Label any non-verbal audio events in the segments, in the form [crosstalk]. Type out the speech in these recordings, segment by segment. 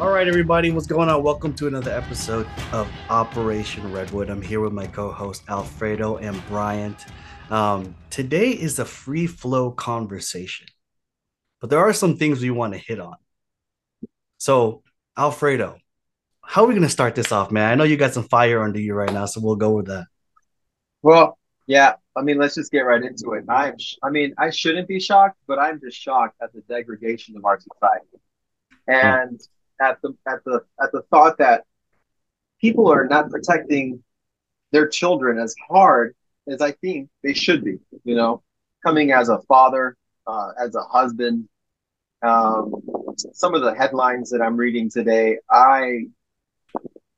All right, everybody, what's going on? Welcome to another episode of Operation Redwood. I'm here with my co-host Alfredo and Bryant. Um, today is a free flow conversation, but there are some things we want to hit on. So, Alfredo, how are we going to start this off, man? I know you got some fire under you right now, so we'll go with that. Well, yeah. I mean, let's just get right into it. I'm. I mean, I shouldn't be shocked, but I'm just shocked at the degradation of our society, and at the at the at the thought that people are not protecting their children as hard as I think they should be. You know, coming as a father, uh, as a husband. Um, some of the headlines that I'm reading today, I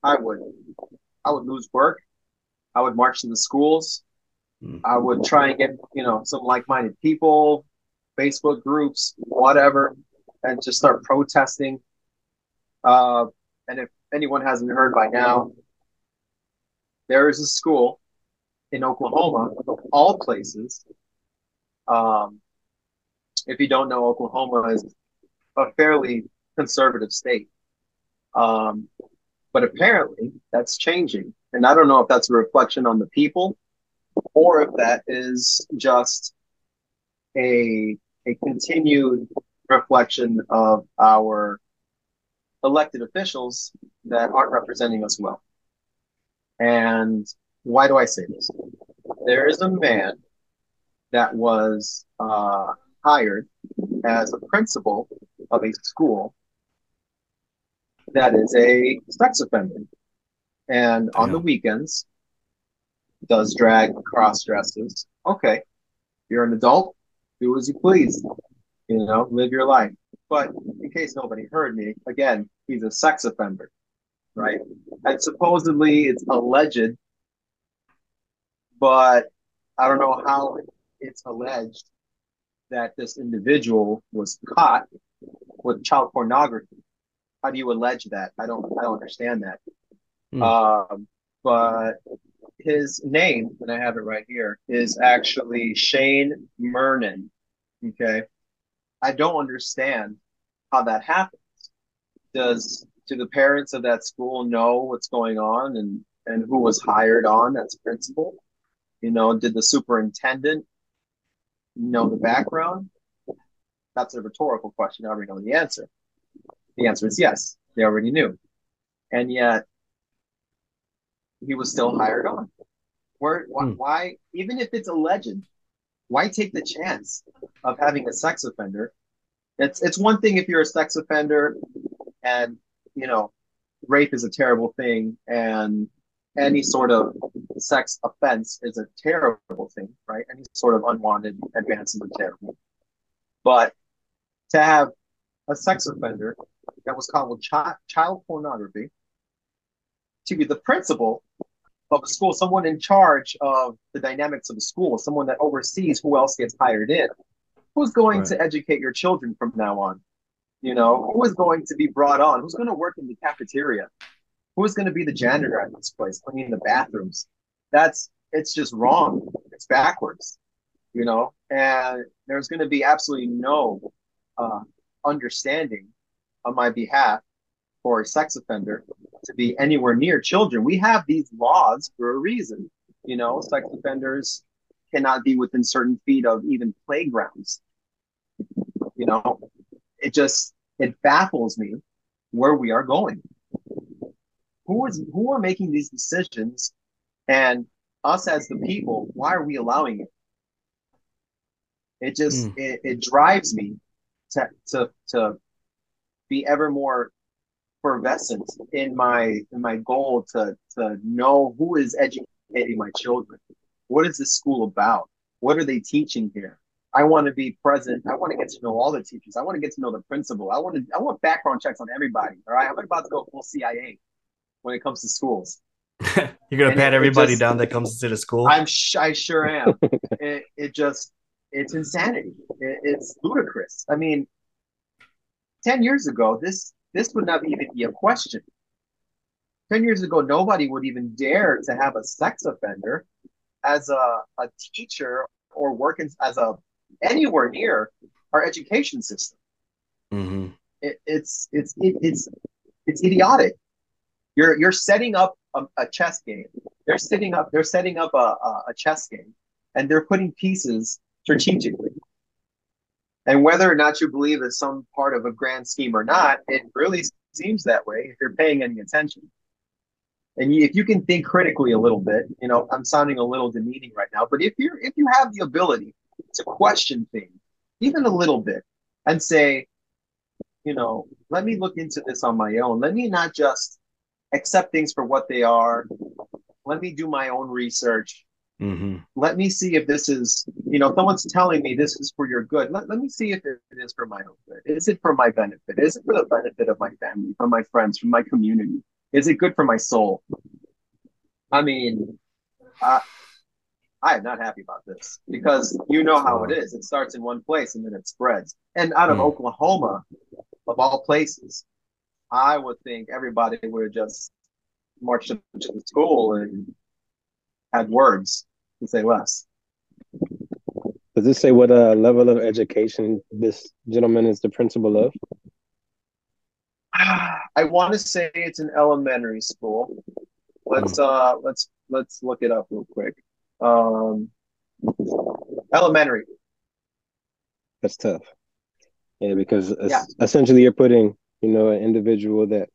I would I would lose work. I would march to the schools. Mm-hmm. I would try and get you know some like-minded people, Facebook groups, whatever, and just start protesting. Uh, and if anyone hasn't heard by now, there is a school in Oklahoma, of all places. Um, if you don't know, Oklahoma is a fairly conservative state. Um, but apparently that's changing. And I don't know if that's a reflection on the people or if that is just a, a continued reflection of our elected officials that aren't representing us well. And why do I say this? There is a man that was uh, hired as a principal of a school that is a sex offender. And on the weekends, does drag cross dresses. Okay, you're an adult, do as you please, you know, live your life. But in case nobody heard me, again, he's a sex offender, right? And supposedly it's alleged, but I don't know how it's alleged that this individual was caught with child pornography. How do you allege that? I don't I don't understand that. Mm. Um, but his name, and I have it right here, is actually Shane Murnan. Okay. I don't understand how that happens. Does do the parents of that school know what's going on and and who was hired on as principal? You know, did the superintendent know the background? That's a rhetorical question. I already know the answer. The answer is yes. They already knew. And yet he was still hired on. Where, why, hmm. why, even if it's a legend, why take the chance of having a sex offender? It's it's one thing if you're a sex offender, and you know, rape is a terrible thing, and any sort of sex offense is a terrible thing, right? Any sort of unwanted advances are terrible. But to have a sex offender that was called chi- child pornography to be the principal of a school, someone in charge of the dynamics of the school, someone that oversees who else gets hired in. Who's going right. to educate your children from now on? You know, who is going to be brought on? Who's going to work in the cafeteria? Who is going to be the janitor at this place, cleaning the bathrooms? That's it's just wrong. It's backwards, you know. And there's going to be absolutely no uh, understanding on my behalf for a sex offender to be anywhere near children. We have these laws for a reason. You know, sex offenders cannot be within certain feet of even playgrounds. You know, it just it baffles me where we are going. Who is who are making these decisions and us as the people, why are we allowing it? It just mm. it, it drives me to to to be ever more effervescent in my in my goal to to know who is educating my children. What is this school about? What are they teaching here? I want to be present. I want to get to know all the teachers. I want to get to know the principal. I want to I want background checks on everybody. All right. I'm about to go full CIA when it comes to schools. [laughs] You're gonna and pat everybody just, down that comes to the school. I'm sh- I sure am. [laughs] it, it just it's insanity. It, it's ludicrous. I mean, 10 years ago, this this would not even be a question. 10 years ago, nobody would even dare to have a sex offender as a, a teacher or working as a anywhere near our education system. Mm-hmm. It, it's it's it, it's it's idiotic. You're you're setting up a, a chess game. They're setting up they're setting up a, a, a chess game, and they're putting pieces strategically. And whether or not you believe it's some part of a grand scheme or not, it really seems that way if you're paying any attention. And if you can think critically a little bit, you know, I'm sounding a little demeaning right now, but if you're if you have the ability to question things even a little bit and say, you know, let me look into this on my own. Let me not just accept things for what they are. Let me do my own research. Mm-hmm. Let me see if this is, you know, someone's telling me this is for your good. Let, let me see if it is for my own good. Is it for my benefit? Is it for the benefit of my family, from my friends, from my community? Is it good for my soul? I mean, I, I am not happy about this because you know how it is. It starts in one place and then it spreads. And out of mm. Oklahoma, of all places, I would think everybody would just march to the school and had words to say less. Does this say what uh, level of education this gentleman is the principal of? I want to say it's an elementary school. Let's hmm. uh let's let's look it up real quick. Um elementary. That's tough. Yeah, because yeah. essentially you're putting, you know, an individual that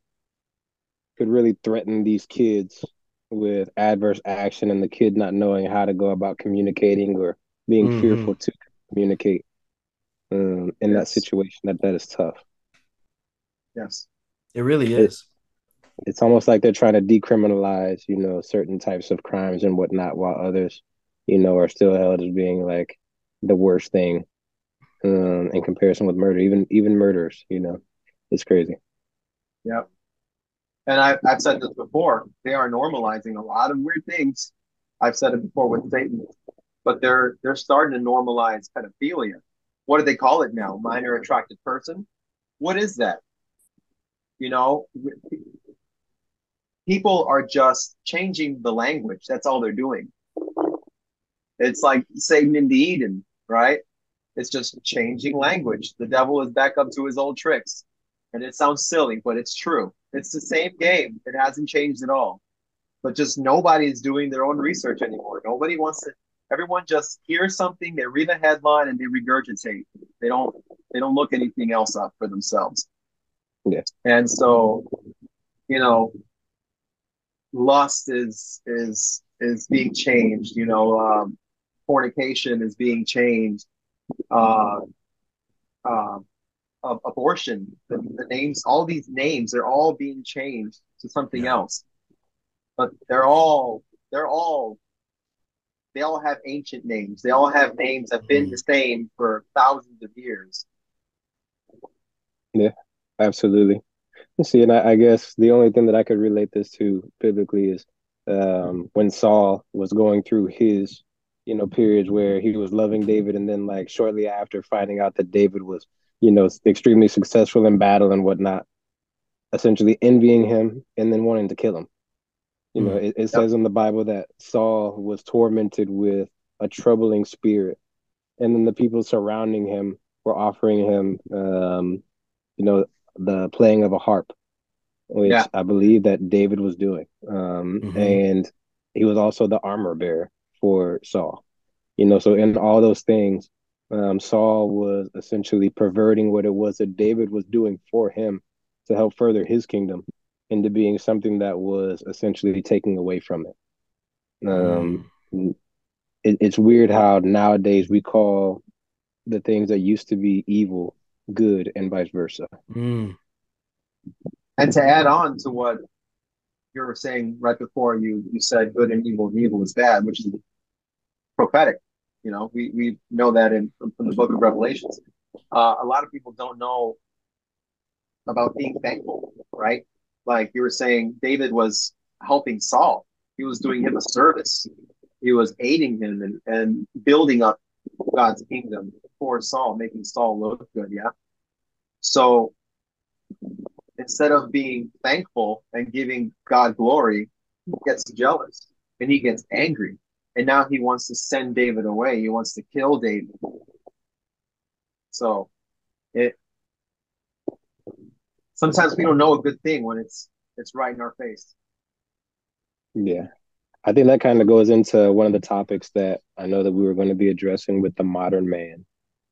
could really threaten these kids with adverse action and the kid not knowing how to go about communicating or being mm-hmm. fearful to communicate um, in yes. that situation that that is tough yes it really is it, it's almost like they're trying to decriminalize you know certain types of crimes and whatnot while others you know are still held as being like the worst thing um, in comparison with murder even even murders you know it's crazy yep and I've, I've said this before, they are normalizing a lot of weird things. I've said it before with Satan, but they're they're starting to normalize pedophilia. What do they call it now? Minor attracted person. What is that? You know, people are just changing the language. That's all they're doing. It's like Satan in the Eden, right? It's just changing language. The devil is back up to his old tricks. And it sounds silly, but it's true. It's the same game. It hasn't changed at all. But just nobody is doing their own research anymore. Nobody wants to. Everyone just hears something, they read a headline, and they regurgitate. They don't. They don't look anything else up for themselves. Yeah. And so, you know, lust is is is being changed. You know, um, fornication is being changed. Uh, uh, abortion, the, the, names, all these names, they're all being changed to something yeah. else. But they're all, they're all, they all have ancient names. They all have names that have been mm. the same for thousands of years. Yeah, absolutely. See, and I, I guess the only thing that I could relate this to biblically is um, when Saul was going through his, you know, periods where he was loving David, and then like shortly after finding out that David was you know, extremely successful in battle and whatnot, essentially envying him and then wanting to kill him. You know, mm. it, it yep. says in the Bible that Saul was tormented with a troubling spirit, and then the people surrounding him were offering him, um, you know, the playing of a harp, which yeah. I believe that David was doing, um, mm-hmm. and he was also the armor bearer for Saul. You know, so in all those things, um, Saul was essentially perverting what it was that David was doing for him to help further his kingdom into being something that was essentially taking away from it. Um, mm. it it's weird how nowadays we call the things that used to be evil good and vice versa. Mm. And to add on to what you were saying right before you you said good and evil and evil is bad, which is prophetic. You know, we, we know that in from, from the book of Revelations. Uh, a lot of people don't know about being thankful, right? Like you were saying, David was helping Saul. He was doing him a service. He was aiding him and, and building up God's kingdom for Saul, making Saul look good. Yeah. So instead of being thankful and giving God glory, he gets jealous and he gets angry and now he wants to send David away. He wants to kill David. So it sometimes we don't know a good thing when it's it's right in our face. Yeah. I think that kind of goes into one of the topics that I know that we were going to be addressing with the modern man,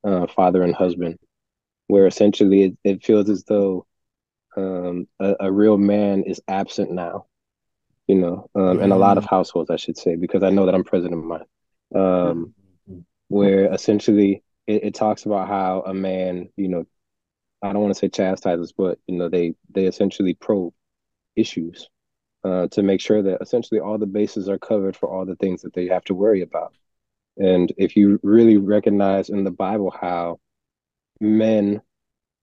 uh, father and husband, where essentially it, it feels as though um, a, a, real man is absent now, you know, um, mm-hmm. in a lot of mm-hmm. households, I should say, because I know that I'm president of mine, um, mm-hmm. where essentially it, it talks about how a man, you know, I don't want to say chastises, but you know, they they essentially probe issues uh, to make sure that essentially all the bases are covered for all the things that they have to worry about. And if you really recognize in the Bible how men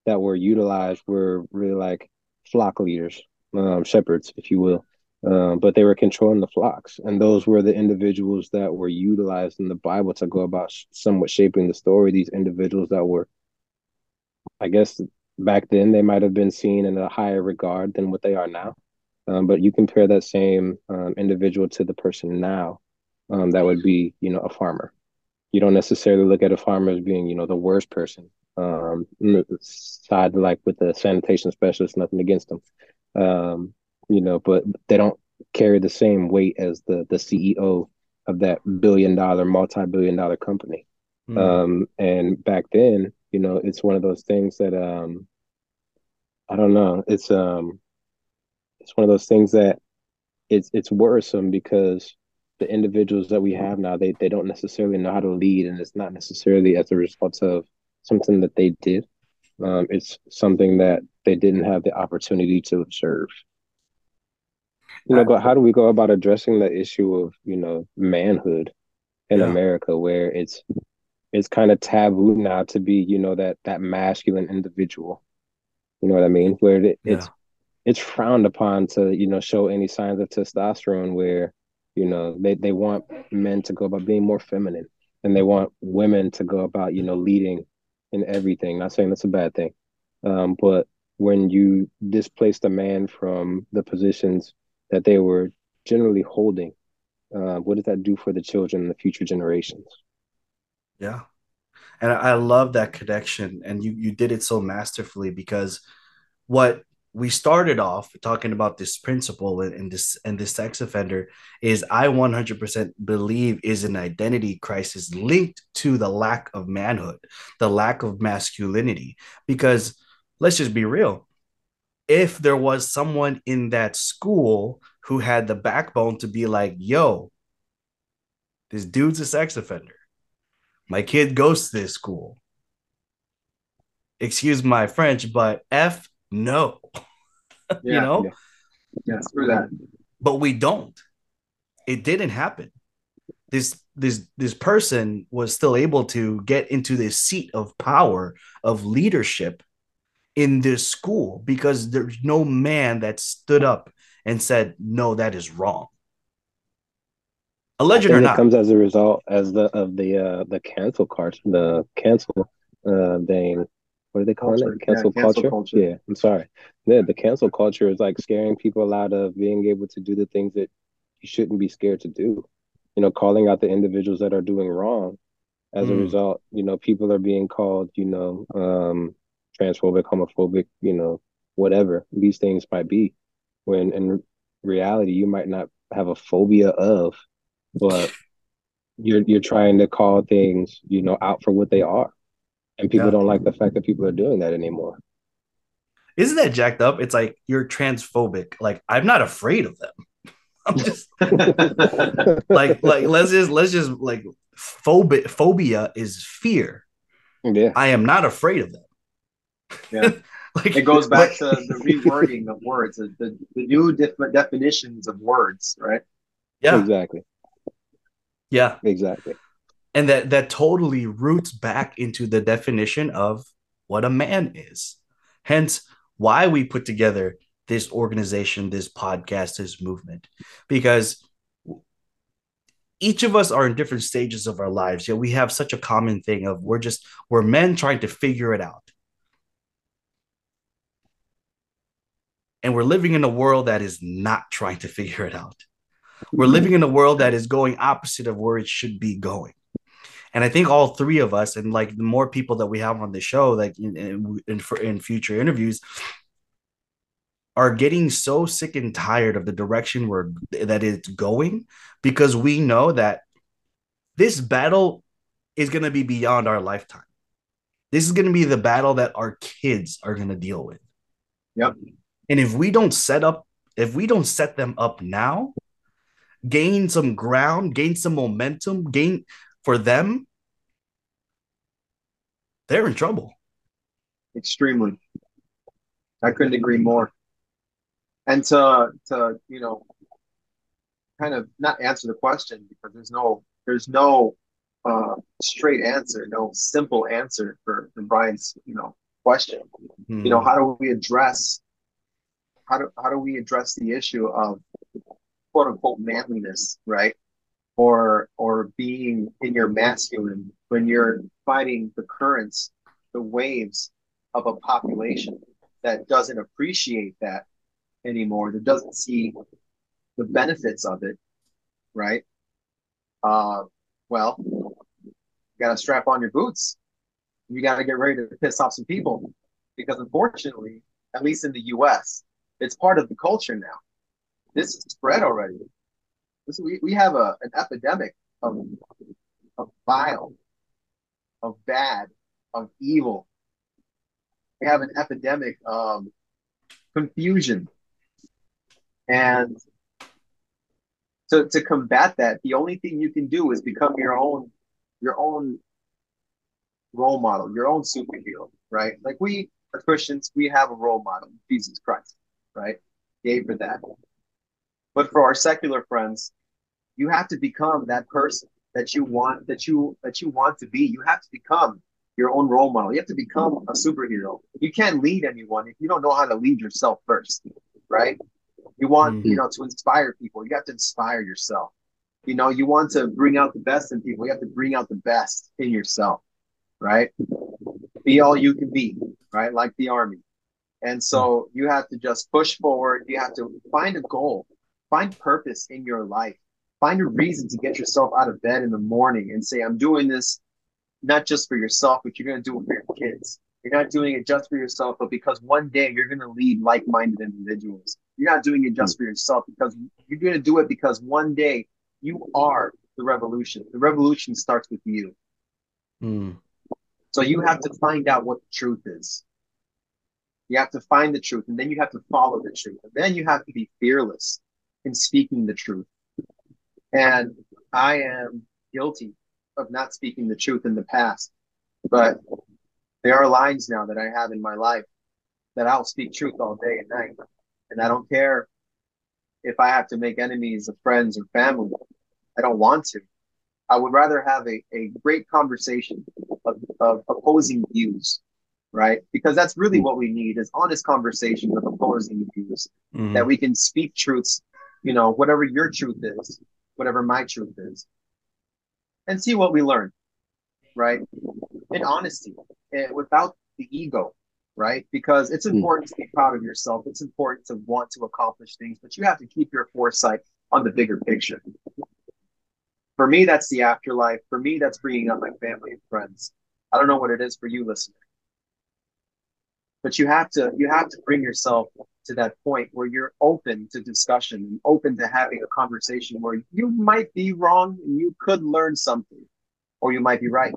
that were utilized were really like flock leaders, um, shepherds, if you will, uh, but they were controlling the flocks. And those were the individuals that were utilized in the Bible to go about somewhat shaping the story. These individuals that were, I guess, back then they might have been seen in a higher regard than what they are now. Um, but you compare that same um, individual to the person now, um, that would be, you know, a farmer. You don't necessarily look at a farmer as being, you know, the worst person. Um, side like with the sanitation specialist, nothing against them, um, you know, but they don't carry the same weight as the the CEO of that billion dollar, multi billion dollar company. Mm. Um, and back then, you know, it's one of those things that um, I don't know. It's um, it's one of those things that it's it's worrisome because the individuals that we have now they they don't necessarily know how to lead and it's not necessarily as a result of something that they did um, it's something that they didn't have the opportunity to observe you know but how do we go about addressing the issue of you know manhood in yeah. america where it's it's kind of taboo now to be you know that that masculine individual you know what i mean where it, yeah. it's it's frowned upon to you know show any signs of testosterone where you know they, they want men to go about being more feminine and they want women to go about you know leading in everything. Not saying that's a bad thing. Um, but when you displace the man from the positions that they were generally holding uh, what does that do for the children and the future generations? Yeah. And i love that connection. And you you did it so masterfully because what we started off talking about this principal and, this and this sex offender is I 100% believe is an identity crisis linked to the lack of manhood, the lack of masculinity. Because let's just be real, if there was someone in that school who had the backbone to be like, "Yo, this dude's a sex offender. My kid goes to this school." Excuse my French, but F no. [laughs] yeah, you know? Yeah. yeah, screw that. But we don't. It didn't happen. This this this person was still able to get into this seat of power of leadership in this school because there's no man that stood up and said no that is wrong alleged or not it comes as a result as the of the uh the cancel card, the cancel uh thing what are they calling culture. it? Cancel, yeah, cancel culture? culture? Yeah, I'm sorry. Yeah, the cancel culture is like scaring people out of being able to do the things that you shouldn't be scared to do. You know, calling out the individuals that are doing wrong. As mm. a result, you know, people are being called, you know, um, transphobic, homophobic, you know, whatever these things might be. When in reality, you might not have a phobia of, but you're you're trying to call things, you know, out for what they are and people yeah. don't like the fact that people are doing that anymore. Isn't that jacked up? It's like you're transphobic. Like i'm not afraid of them. [laughs] I'm just [laughs] like like let's just let's just like phobia phobia is fear. Yeah. I am not afraid of them. Yeah. [laughs] Like it goes back like, to the rewording of words the, the, the new different definitions of words right? Yeah. Exactly. Yeah. Exactly and that that totally roots back into the definition of what a man is. Hence why we put together this organization this podcast this movement. Because each of us are in different stages of our lives yet we have such a common thing of we're just we're men trying to figure it out. And we're living in a world that is not trying to figure it out. We're living in a world that is going opposite of where it should be going and I think all three of us, and like the more people that we have on the show, like in in, in, in future interviews, are getting so sick and tired of the direction where that it's going because we know that this battle is going to be beyond our lifetime. This is going to be the battle that our kids are going to deal with. Yep. And if we don't set up, if we don't set them up now, gain some ground, gain some momentum, gain for them, they're in trouble. Extremely. I couldn't agree more. And to to you know, kind of not answer the question because there's no there's no uh, straight answer, no simple answer for, for Brian's you know question. Mm-hmm. You know, how do we address how do how do we address the issue of quote unquote manliness, right? Or or being in your masculine when you're fighting the currents, the waves of a population that doesn't appreciate that anymore, that doesn't see the benefits of it, right? Uh, well, you got to strap on your boots. You got to get ready to piss off some people because, unfortunately, at least in the U.S., it's part of the culture now. This is spread already. We, we have a, an epidemic of, of vile, of bad, of evil. We have an epidemic of confusion. And to, to combat that, the only thing you can do is become your own your own role model, your own superhero, right? Like we as Christians, we have a role model, Jesus Christ, right? Gave for that. But for our secular friends, you have to become that person that you want that you that you want to be. You have to become your own role model. You have to become a superhero. You can't lead anyone if you don't know how to lead yourself first, right? You want, mm-hmm. you know, to inspire people. You have to inspire yourself. You know, you want to bring out the best in people. You have to bring out the best in yourself, right? Be all you can be, right? Like the army. And so you have to just push forward. You have to find a goal, find purpose in your life, find a reason to get yourself out of bed in the morning and say, I'm doing this not just for yourself, but you're going to do it for your kids. You're not doing it just for yourself, but because one day you're going to lead like minded individuals. You're not doing it just for yourself because you're going to do it because one day you are the revolution. The revolution starts with you. Mm. So you have to find out what the truth is. You have to find the truth and then you have to follow the truth. And then you have to be fearless in speaking the truth. And I am guilty of not speaking the truth in the past, but there are lines now that I have in my life that I'll speak truth all day and night. And I don't care if I have to make enemies of friends or family. I don't want to. I would rather have a, a great conversation of, of opposing views, right? Because that's really what we need is honest conversations of opposing views mm-hmm. that we can speak truths, you know, whatever your truth is, whatever my truth is, and see what we learn, right? In honesty, and without the ego, right? Because it's hmm. important to be proud of yourself. It's important to want to accomplish things, but you have to keep your foresight on the bigger picture. For me, that's the afterlife. For me, that's bringing up my family and friends. I don't know what it is for you, listener, but you have to you have to bring yourself to that point where you're open to discussion and open to having a conversation where you might be wrong and you could learn something, or you might be right,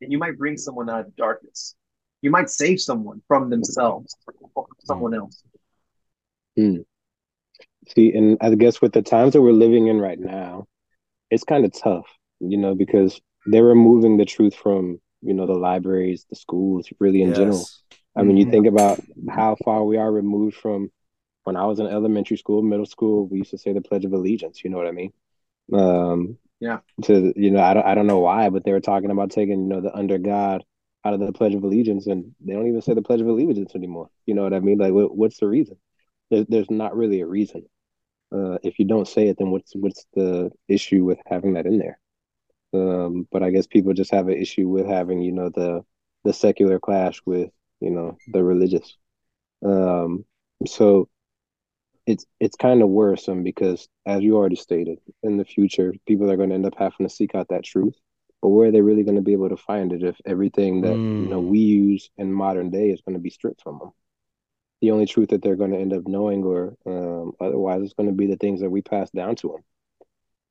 and you might bring someone out of darkness you might save someone from themselves or someone else. Mm. See, and I guess with the times that we're living in right now, it's kind of tough, you know, because they're removing the truth from, you know, the libraries, the schools, really in yes. general. I mean, you mm-hmm. think about how far we are removed from when I was in elementary school, middle school, we used to say the Pledge of Allegiance, you know what I mean? Um, yeah. To, you know, I don't, I don't know why, but they were talking about taking, you know, the under God out of the Pledge of Allegiance, and they don't even say the Pledge of Allegiance anymore. You know what I mean? Like, what, what's the reason? There's, there's not really a reason. Uh, if you don't say it, then what's what's the issue with having that in there? Um, but I guess people just have an issue with having, you know, the the secular clash with, you know, the religious. Um, so it's it's kind of worrisome because, as you already stated, in the future, people are going to end up having to seek out that truth but where are they really going to be able to find it if everything that mm. you know we use in modern day is going to be stripped from them the only truth that they're going to end up knowing, or um, otherwise, it's going to be the things that we pass down to them.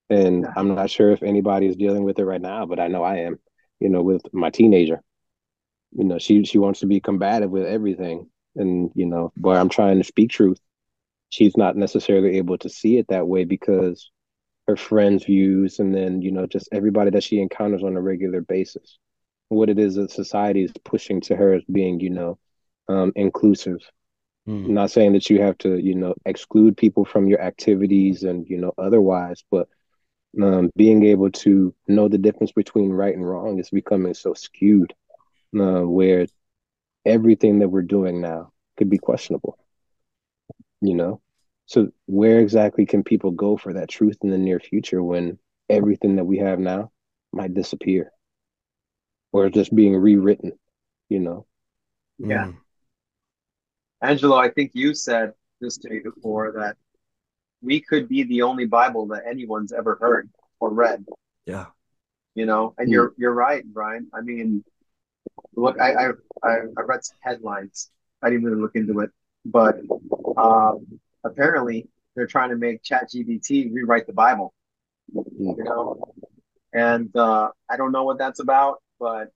And. I'm not sure if anybody is dealing with it right now, but I know I am. You know, with my teenager, you know, she she wants to be combative with everything, and you know, but I'm trying to speak truth. She's not necessarily able to see it that way because her friends' views, and then you know, just everybody that she encounters on a regular basis. What it is that society is pushing to her as being, you know, um, inclusive Mm. not saying that you have to, you know, exclude people from your activities and, you know, otherwise, but um, being able to know the difference between right and wrong is becoming so skewed uh, where everything that we're doing now could be questionable, you know? So, where exactly can people go for that truth in the near future when everything that we have now might disappear or just being rewritten, you know? Yeah. Mm. Angelo, I think you said this to me before that we could be the only Bible that anyone's ever heard or read. Yeah. You know, and mm. you're you're right, Brian. I mean, look, I I I read some headlines. I didn't really look into it, but um, apparently they're trying to make ChatGPT rewrite the Bible. Mm. You know, and uh, I don't know what that's about, but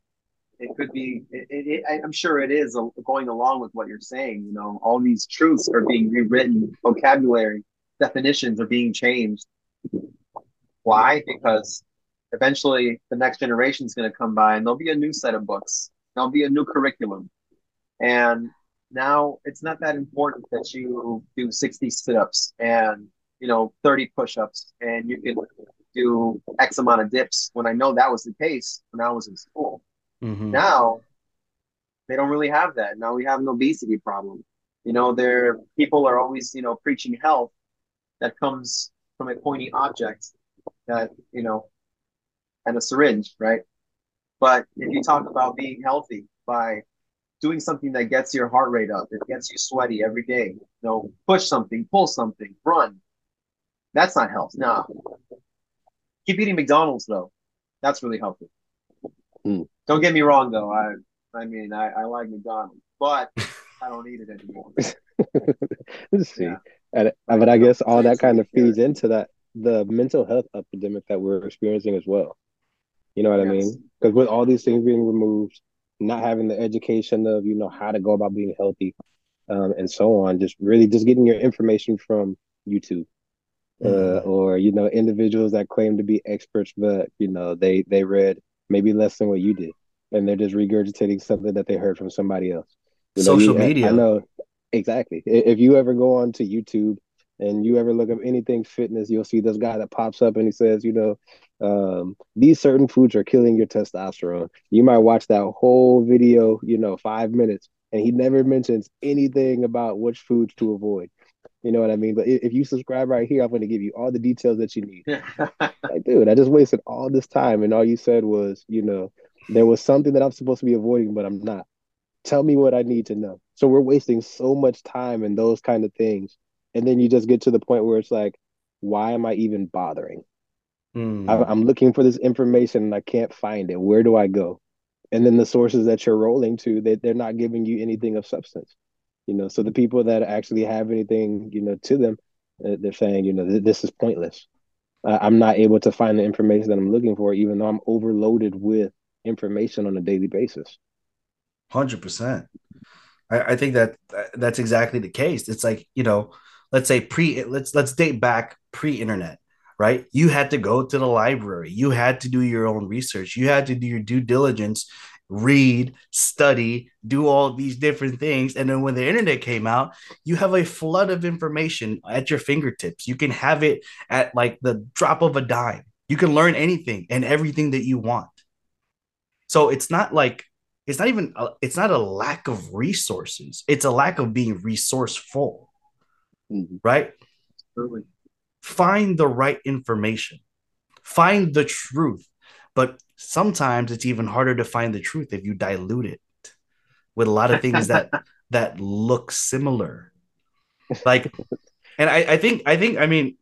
it could be it, it, i'm sure it is going along with what you're saying you know all these truths are being rewritten vocabulary definitions are being changed why because eventually the next generation is going to come by and there'll be a new set of books there'll be a new curriculum and now it's not that important that you do 60 sit-ups and you know 30 push-ups and you can do x amount of dips when i know that was the case when i was in school Mm-hmm. Now they don't really have that. Now we have an obesity problem. You know, there people are always, you know, preaching health that comes from a pointy object that, you know, and a syringe, right? But if you talk about being healthy by doing something that gets your heart rate up, it gets you sweaty every day, you know, push something, pull something, run. That's not health. No. Keep eating McDonald's though. That's really healthy. Mm. Don't get me wrong though. I I mean I, I like McDonald's, but I don't eat it anymore. [laughs] Let's see. Yeah. And, but I guess all that kind of feeds into that the mental health epidemic that we're experiencing as well. You know what yes. I mean? Because with all these things being removed, not having the education of you know how to go about being healthy, um, and so on, just really just getting your information from YouTube, uh, mm. or you know individuals that claim to be experts, but you know they they read maybe less than what you did, and they're just regurgitating something that they heard from somebody else. You know, Social you, media. I know exactly. If you ever go on to YouTube and you ever look up anything fitness, you'll see this guy that pops up and he says, you know, um, these certain foods are killing your testosterone. You might watch that whole video, you know, five minutes, and he never mentions anything about which foods to avoid. You know what I mean? But if you subscribe right here, I'm going to give you all the details that you need. [laughs] like, dude, I just wasted all this time, and all you said was, you know, there was something that I'm supposed to be avoiding, but I'm not. Tell me what I need to know. So we're wasting so much time in those kind of things, and then you just get to the point where it's like, why am I even bothering? Mm. I, I'm looking for this information and I can't find it. Where do I go? And then the sources that you're rolling to, they, they're not giving you anything of substance you know so the people that actually have anything you know to them uh, they're saying you know th- this is pointless uh, i'm not able to find the information that i'm looking for even though i'm overloaded with information on a daily basis 100% I, I think that that's exactly the case it's like you know let's say pre let's let's date back pre-internet right you had to go to the library you had to do your own research you had to do your due diligence read, study, do all these different things. And then when the internet came out, you have a flood of information at your fingertips. You can have it at like the drop of a dime. You can learn anything and everything that you want. So it's not like it's not even a, it's not a lack of resources. It's a lack of being resourceful. Mm-hmm. Right? Absolutely. Find the right information. Find the truth. But sometimes it's even harder to find the truth if you dilute it with a lot of things that [laughs] that look similar like and I, I think i think i mean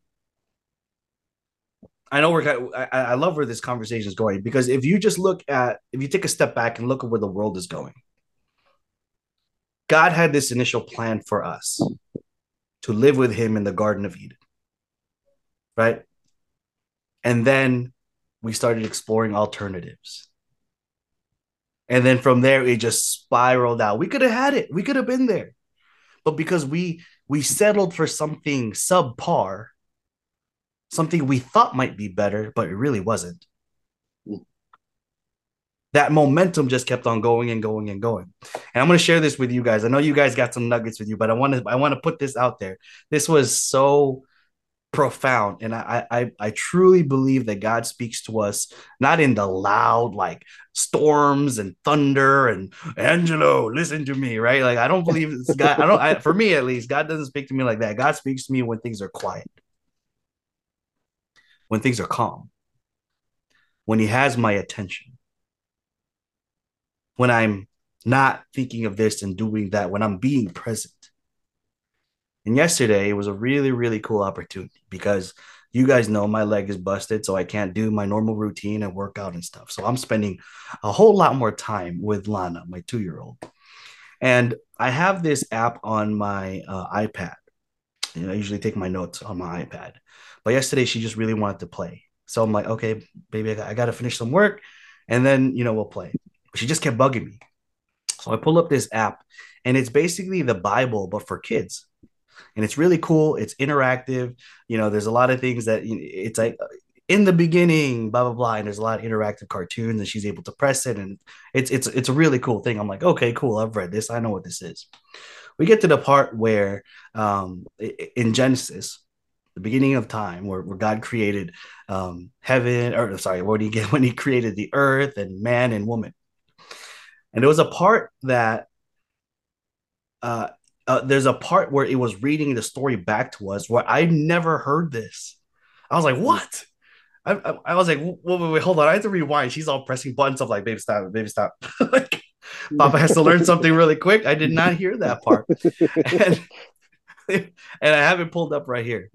i know we're I, I love where this conversation is going because if you just look at if you take a step back and look at where the world is going God had this initial plan for us to live with him in the Garden of Eden. Right? And then we started exploring alternatives. And then from there, it just spiraled out. We could have had it. We could have been there. But because we we settled for something subpar, something we thought might be better, but it really wasn't. That momentum just kept on going and going and going. And I'm going to share this with you guys. I know you guys got some nuggets with you, but I want to I want to put this out there. This was so profound and I, I i truly believe that god speaks to us not in the loud like storms and thunder and angelo listen to me right like i don't believe it's god i don't I, for me at least god doesn't speak to me like that god speaks to me when things are quiet when things are calm when he has my attention when i'm not thinking of this and doing that when i'm being present and yesterday it was a really, really cool opportunity because you guys know my leg is busted, so I can't do my normal routine and workout and stuff. So I'm spending a whole lot more time with Lana, my two year old. And I have this app on my uh, iPad. You know, I usually take my notes on my iPad. But yesterday she just really wanted to play. So I'm like, okay, baby, I got, to finish some work and then, you know, we'll play. She just kept bugging me. So I pull up this app and it's basically the Bible, but for kids and it's really cool. It's interactive. You know, there's a lot of things that it's like in the beginning, blah blah blah, and there's a lot of interactive cartoons, and she's able to press it, and it's it's it's a really cool thing. I'm like, okay, cool. I've read this. I know what this is. We get to the part where um, in Genesis, the beginning of time, where, where God created um, heaven, or sorry, did he get [laughs] when he created the earth and man and woman. And there was a part that uh, uh, there's a part where it was reading the story back to us where I never heard this. I was like, what? I, I, I was like, wait, wait, wait, hold on. I have to rewind. She's all pressing buttons. I'm like, baby, stop, baby, stop. [laughs] like, Papa has to learn something really quick. I did not hear that part. [laughs] and, [laughs] and I have it pulled up right here.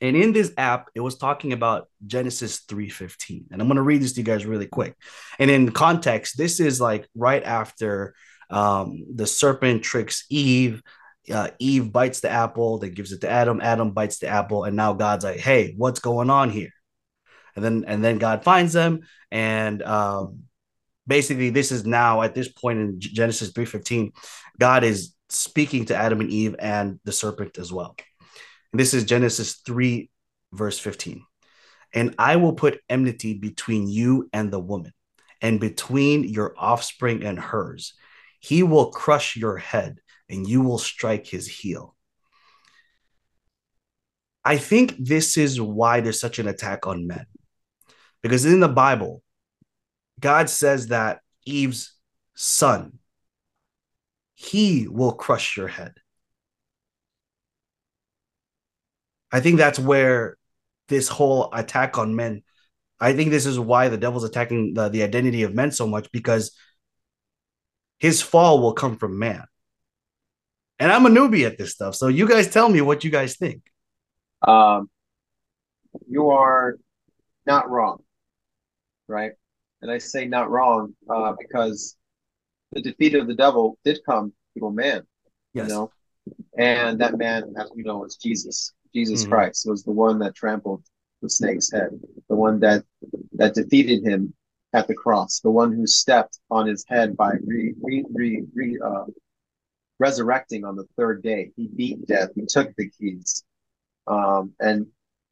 And in this app, it was talking about Genesis 3:15. And I'm going to read this to you guys really quick. And in context, this is like right after um, the serpent tricks Eve. Uh, Eve bites the apple, then gives it to Adam. Adam bites the apple, and now God's like, "Hey, what's going on here?" And then and then God finds them, and um, basically, this is now at this point in Genesis three fifteen, God is speaking to Adam and Eve and the serpent as well. This is Genesis three verse fifteen. And I will put enmity between you and the woman, and between your offspring and hers he will crush your head and you will strike his heel. I think this is why there's such an attack on men. Because in the Bible, God says that Eve's son, he will crush your head. I think that's where this whole attack on men, I think this is why the devil's attacking the, the identity of men so much because his fall will come from man. And I'm a newbie at this stuff. So you guys tell me what you guys think. Um, you are not wrong, right? And I say not wrong uh, because the defeat of the devil did come through a man, yes. you know, and that man, as we know, was Jesus. Jesus mm-hmm. Christ was the one that trampled the snake's head, the one that that defeated him at the cross, the one who stepped on his head by re, re, re, re uh, resurrecting on the third day. He beat death. He took the keys, um, and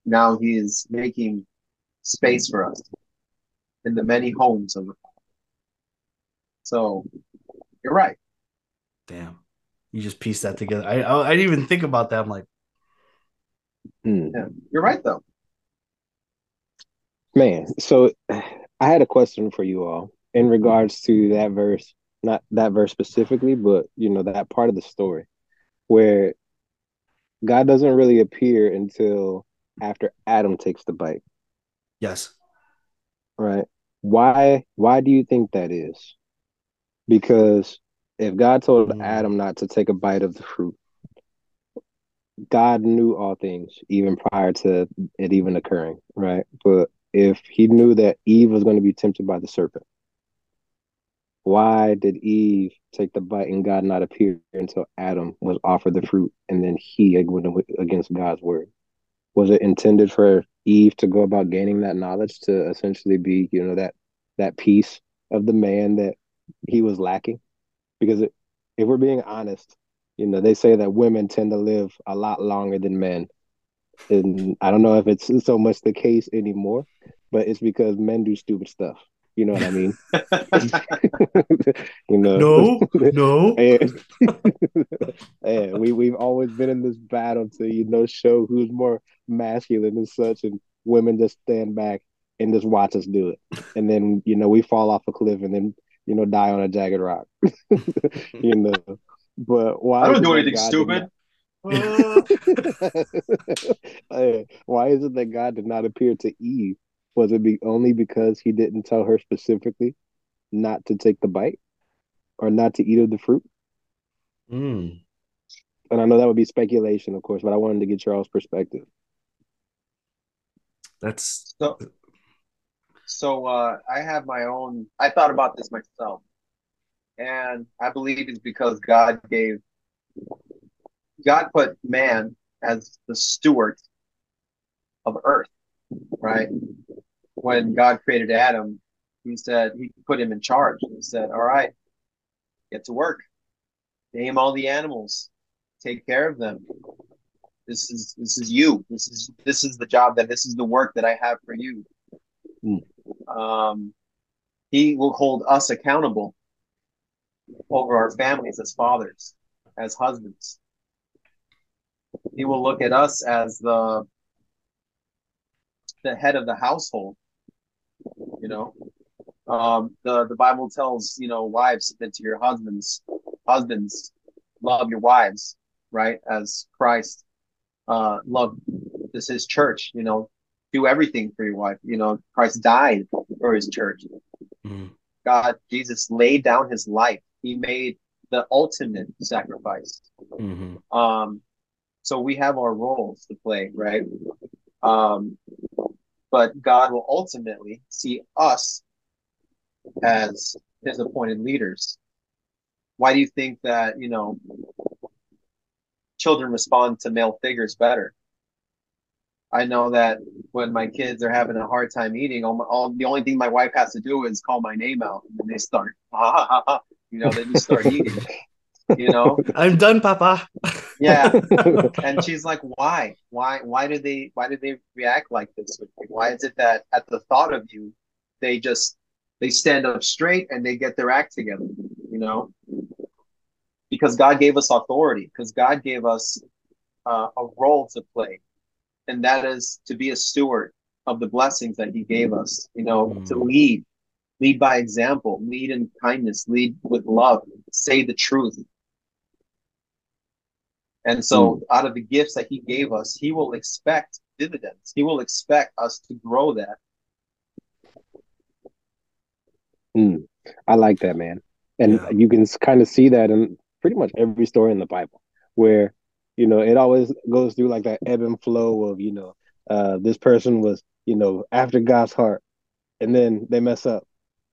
now he is making space for us in the many homes of the So you're right. Damn, you just pieced that together. I I, I didn't even think about that. I'm like, hmm. yeah, you're right though. Man, so I had a question for you all in regards to that verse, not that verse specifically, but you know, that part of the story where God doesn't really appear until after Adam takes the bite. Yes. Right. Why why do you think that is? Because if God told mm. Adam not to take a bite of the fruit, God knew all things even prior to it even occurring, right? But if he knew that Eve was going to be tempted by the serpent, why did Eve take the bite and God not appear until Adam was offered the fruit and then he went against God's word? Was it intended for Eve to go about gaining that knowledge to essentially be, you know, that that piece of the man that he was lacking? Because it, if we're being honest, you know, they say that women tend to live a lot longer than men. And I don't know if it's so much the case anymore, but it's because men do stupid stuff. You know what I mean? [laughs] you know, no, no. [laughs] and, and we we've always been in this battle to you know show who's more masculine and such, and women just stand back and just watch us do it, and then you know we fall off a cliff and then you know die on a jagged rock. [laughs] you know, but why? I don't do anything God stupid. [laughs] why is it that God did not appear to Eve was it be only because he didn't tell her specifically not to take the bite or not to eat of the fruit? Mm. And I know that would be speculation, of course, but I wanted to get your all's perspective. That's so. So uh, I have my own. I thought about this myself, and I believe it's because God gave. God put man as the steward of earth, right? when God created Adam, he said he put him in charge. He said, "All right, get to work. Name all the animals. Take care of them. This is this is you. This is this is the job that this is the work that I have for you." Mm. Um, he will hold us accountable over our families as fathers, as husbands. He will look at us as the the head of the household you know, um, the the Bible tells you know wives submit to your husbands. Husbands love your wives, right? As Christ uh, loved this his church. You know, do everything for your wife. You know, Christ died for his church. Mm. God, Jesus laid down his life. He made the ultimate sacrifice. Mm-hmm. Um, so we have our roles to play, right? Um, but God will ultimately see us as his appointed leaders. Why do you think that, you know, children respond to male figures better? I know that when my kids are having a hard time eating, all, all the only thing my wife has to do is call my name out, and they start, [laughs] you know, they just start eating you know? [laughs] I'm done papa. Yeah. [laughs] And she's like why? Why why do they why do they react like this? Why is it that at the thought of you they just they stand up straight and they get their act together you know? Because god gave us authority because god gave us uh, a role to play. And that is to be a steward of the blessings that he gave us you know mm. to lead lead by example lead in kindness lead with love say the truth and so, mm. out of the gifts that He gave us, He will expect dividends. He will expect us to grow that. Mm. I like that, man. And yeah. you can kind of see that in pretty much every story in the Bible, where you know it always goes through like that ebb and flow of you know uh, this person was you know after God's heart, and then they mess up.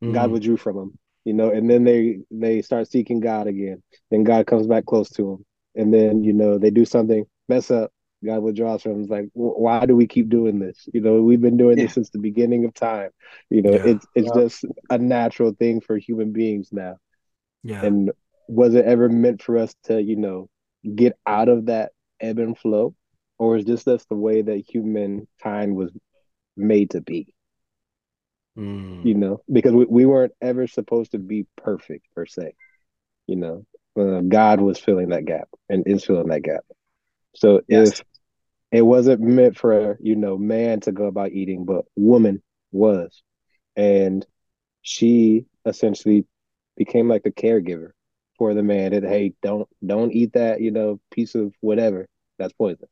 Mm-hmm. God withdrew from them, you know, and then they they start seeking God again. Then God comes back close to them, and then you know they do something mess up god withdraws from them. It's like why do we keep doing this you know we've been doing yeah. this since the beginning of time you know yeah. it's it's yeah. just a natural thing for human beings now yeah and was it ever meant for us to you know get out of that ebb and flow or is this just the way that humankind was made to be mm. you know because we, we weren't ever supposed to be perfect per se you know uh, God was filling that gap and is filling that gap. So yes. if it wasn't meant for you know man to go about eating, but woman was, and she essentially became like the caregiver for the man. That hey, don't don't eat that you know piece of whatever that's poison.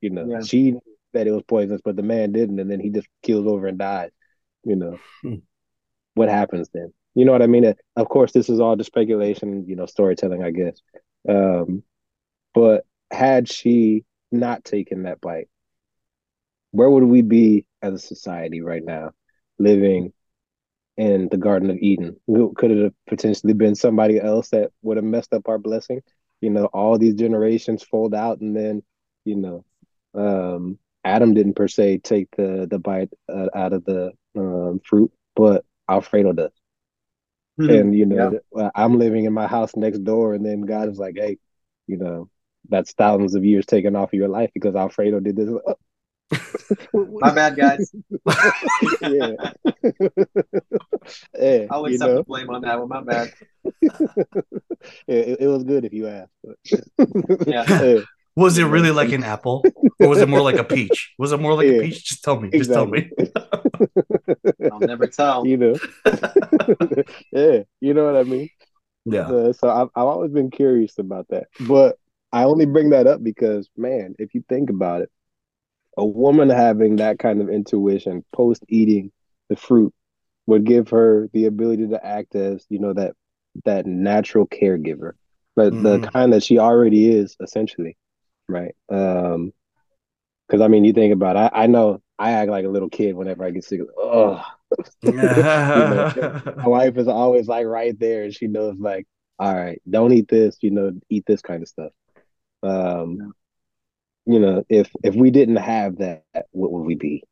You know, yeah. she that it was poisonous, but the man didn't, and then he just kills over and dies. You know, hmm. what happens then? You know what I mean? Of course, this is all just speculation, you know, storytelling, I guess. Um, but had she not taken that bite, where would we be as a society right now, living in the Garden of Eden? Could it have potentially been somebody else that would have messed up our blessing? You know, all these generations fold out, and then, you know, um, Adam didn't per se take the the bite uh, out of the um, fruit, but Alfredo does. Mm-hmm. And you know, yeah. I'm living in my house next door, and then God is like, "Hey, you know, that's thousands of years taken off of your life because Alfredo did this." [laughs] my bad, guys. yeah. [laughs] yeah. I'll accept know? the blame on that one. My bad. [laughs] yeah, it, it, was good if you asked. yeah. yeah. Was it really like an apple, or was it more like a peach? Was it more like yeah, a peach? Just tell me. Just tell me. I'll never tell. [laughs] You know. [laughs] yeah, you know what I mean. Yeah. Uh, so I've I've always been curious about that, but I only bring that up because, man, if you think about it, a woman having that kind of intuition post eating the fruit would give her the ability to act as you know that that natural caregiver, but mm-hmm. the kind that she already is essentially right? Um, because I mean, you think about it, I, I know I act like a little kid whenever I get sick. Oh, you know, my wife is always like right there, and she knows like, all right, don't eat this, you know, eat this kind of stuff. Um, you know, if if we didn't have that, what would we be?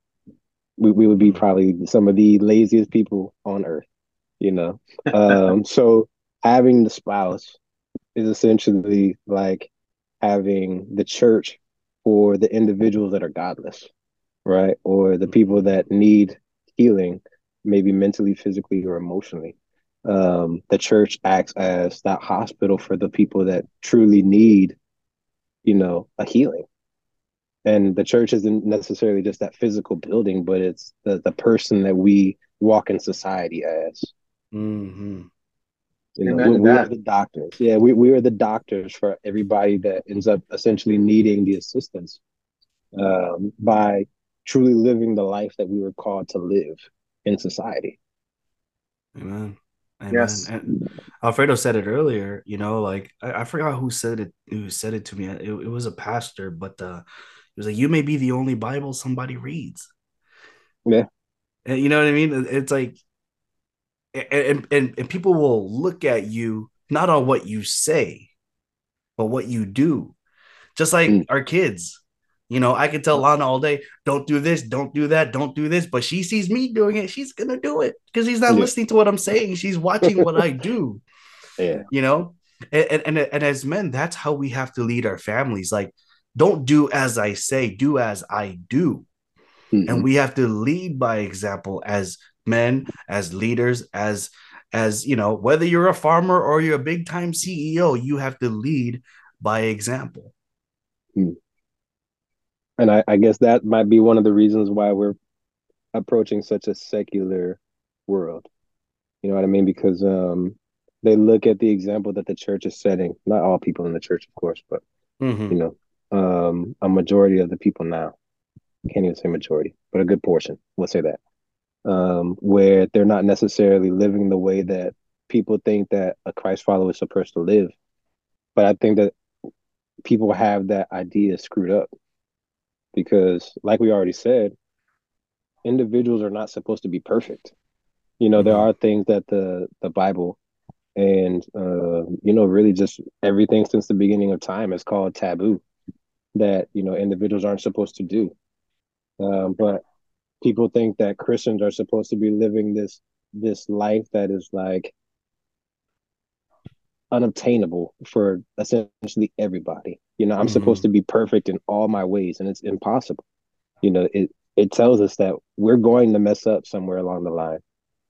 We we would be probably some of the laziest people on earth. You know, um, [laughs] so having the spouse is essentially like having the church for the individuals that are godless, right? Or the people that need healing, maybe mentally, physically, or emotionally. Um, the church acts as that hospital for the people that truly need, you know, a healing. And the church isn't necessarily just that physical building, but it's the, the person that we walk in society as. Mm-hmm. You know, we, we are the doctors. Yeah, we, we are the doctors for everybody that ends up essentially needing the assistance um, by truly living the life that we were called to live in society. Amen. Amen. Yes. And Alfredo said it earlier, you know, like I, I, forgot who said it, who said it to me. It, it was a pastor, but uh, he was like, You may be the only Bible somebody reads. Yeah. And you know what I mean? It's like and, and and people will look at you not on what you say, but what you do. Just like mm. our kids. You know, I can tell Lana all day, don't do this, don't do that, don't do this. But she sees me doing it, she's gonna do it because he's not yeah. listening to what I'm saying. She's watching what I do. [laughs] Yeah. You know, and, and and as men, that's how we have to lead our families. Like, don't do as I say, do as I do. Mm-hmm. And we have to lead by example as men, as leaders, as as you know, whether you're a farmer or you're a big time CEO, you have to lead by example. Hmm. And I, I guess that might be one of the reasons why we're approaching such a secular world. You know what I mean? Because um, they look at the example that the church is setting. Not all people in the church, of course, but mm-hmm. you know, um, a majority of the people now. Can't even say majority, but a good portion. We'll say that um, where they're not necessarily living the way that people think that a Christ follower is supposed to live. But I think that people have that idea screwed up because, like we already said, individuals are not supposed to be perfect. You know, mm-hmm. there are things that the the Bible and uh, you know, really just everything since the beginning of time is called taboo that you know individuals aren't supposed to do. Um, but people think that Christians are supposed to be living this this life that is like unobtainable for essentially everybody. You know, I'm mm-hmm. supposed to be perfect in all my ways and it's impossible. You know, it it tells us that we're going to mess up somewhere along the line.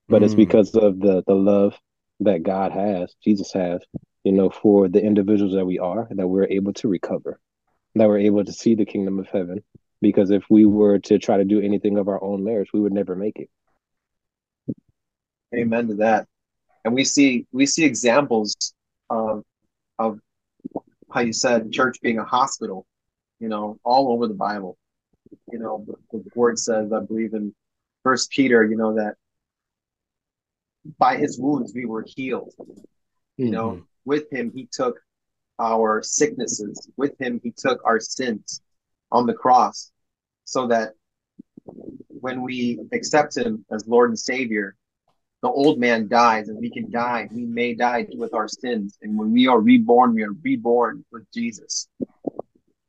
But mm-hmm. it's mm. because of the the love that God has, Jesus has, you know, for the individuals that we are that we're able to recover, that we're able to see the kingdom of heaven because if we were to try to do anything of our own merits, we would never make it. Amen to that. And we see we see examples of of how you said church being a hospital, you know, all over the Bible. You know, the, the word says, I believe in First Peter, you know, that by his wounds we were healed. You mm-hmm. know, with him he took our sicknesses, with him he took our sins on the cross so that when we accept him as Lord and Savior, the old man dies and we can die. We may die with our sins. And when we are reborn, we are reborn with Jesus.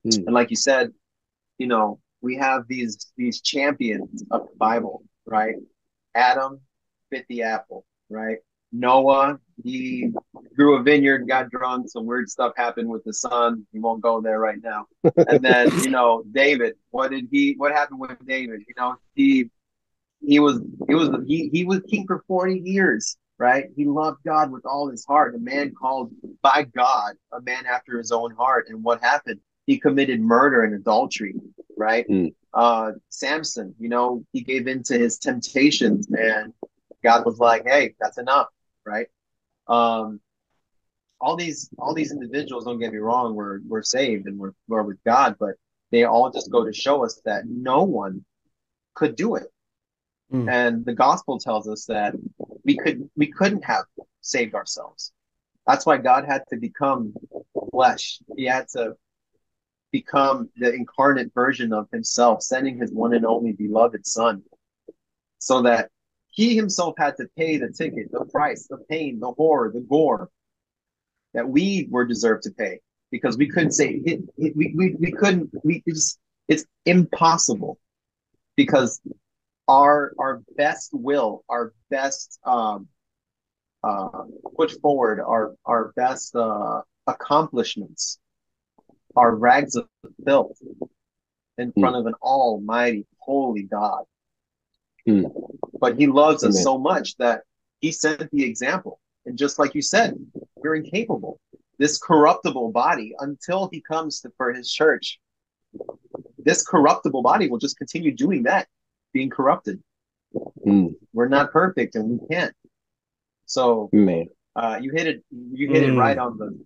Mm. And like you said, you know, we have these these champions of the Bible, right? Adam bit the apple, right? Noah, he grew a vineyard, got drunk, some weird stuff happened with the son. We won't go there right now. And then, [laughs] you know, David, what did he what happened with David? You know, he he was he was he he was king for 40 years, right? He loved God with all his heart. A man called by God, a man after his own heart. And what happened? He committed murder and adultery, right? Mm. Uh Samson, you know, he gave in to his temptations and God was like, hey, that's enough, right? Um all these all these individuals, don't get me wrong, we're we're saved and we're, we're with God, but they all just go to show us that no one could do it Mm. And the gospel tells us that we could we couldn't have saved ourselves. That's why God had to become flesh. He had to become the incarnate version of himself, sending his one and only beloved son. So that he himself had to pay the ticket, the price, the pain, the horror, the gore that we were deserved to pay because we couldn't say it, it, we, we, we couldn't we it's, it's impossible because our our best will, our best um, uh, put forward, our our best uh, accomplishments, our rags of filth in mm. front of an almighty, holy God. Mm. But He loves Amen. us so much that He sent the example. And just like you said, we're incapable. This corruptible body, until He comes to, for His church, this corruptible body will just continue doing that being corrupted. Mm. We're not perfect and we can't. So man, uh, you hit it. You hit mm. it right on the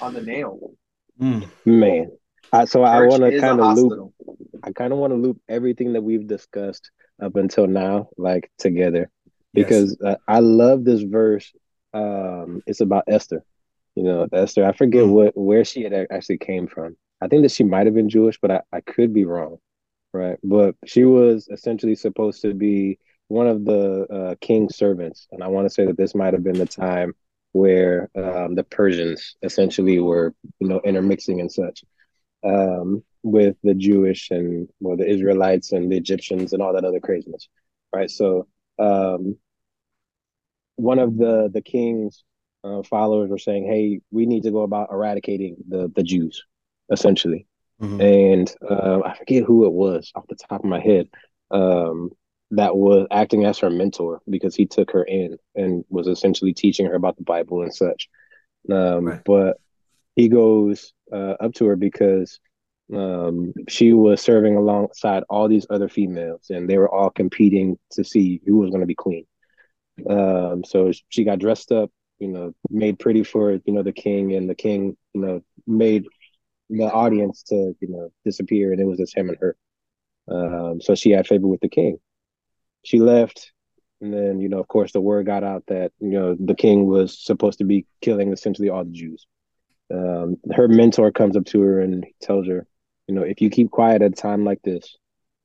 on the nail. Mm. Man, uh, so Church I want to kind of loop. I kind of want to loop everything that we've discussed up until now, like together, because yes. uh, I love this verse. Um, it's about Esther. You know, Esther. I forget mm. what where she had actually came from. I think that she might have been Jewish, but I, I could be wrong right? But she was essentially supposed to be one of the uh, king's servants, and I want to say that this might have been the time where um, the Persians essentially were, you know, intermixing and such um, with the Jewish and well, the Israelites and the Egyptians and all that other craziness, right? So um, one of the the king's uh, followers were saying, "Hey, we need to go about eradicating the the Jews, essentially." Mm-hmm. And uh, I forget who it was off the top of my head um, that was acting as her mentor because he took her in and was essentially teaching her about the Bible and such. Um, right. But he goes uh, up to her because um, she was serving alongside all these other females and they were all competing to see who was going to be queen. Um, so she got dressed up, you know, made pretty for, you know, the king and the king, you know, made the audience to you know disappear, and it was just him and her. Um, so she had favor with the king. She left, and then you know, of course, the word got out that you know the king was supposed to be killing essentially all the Jews. Um, her mentor comes up to her and tells her, you know, if you keep quiet at a time like this,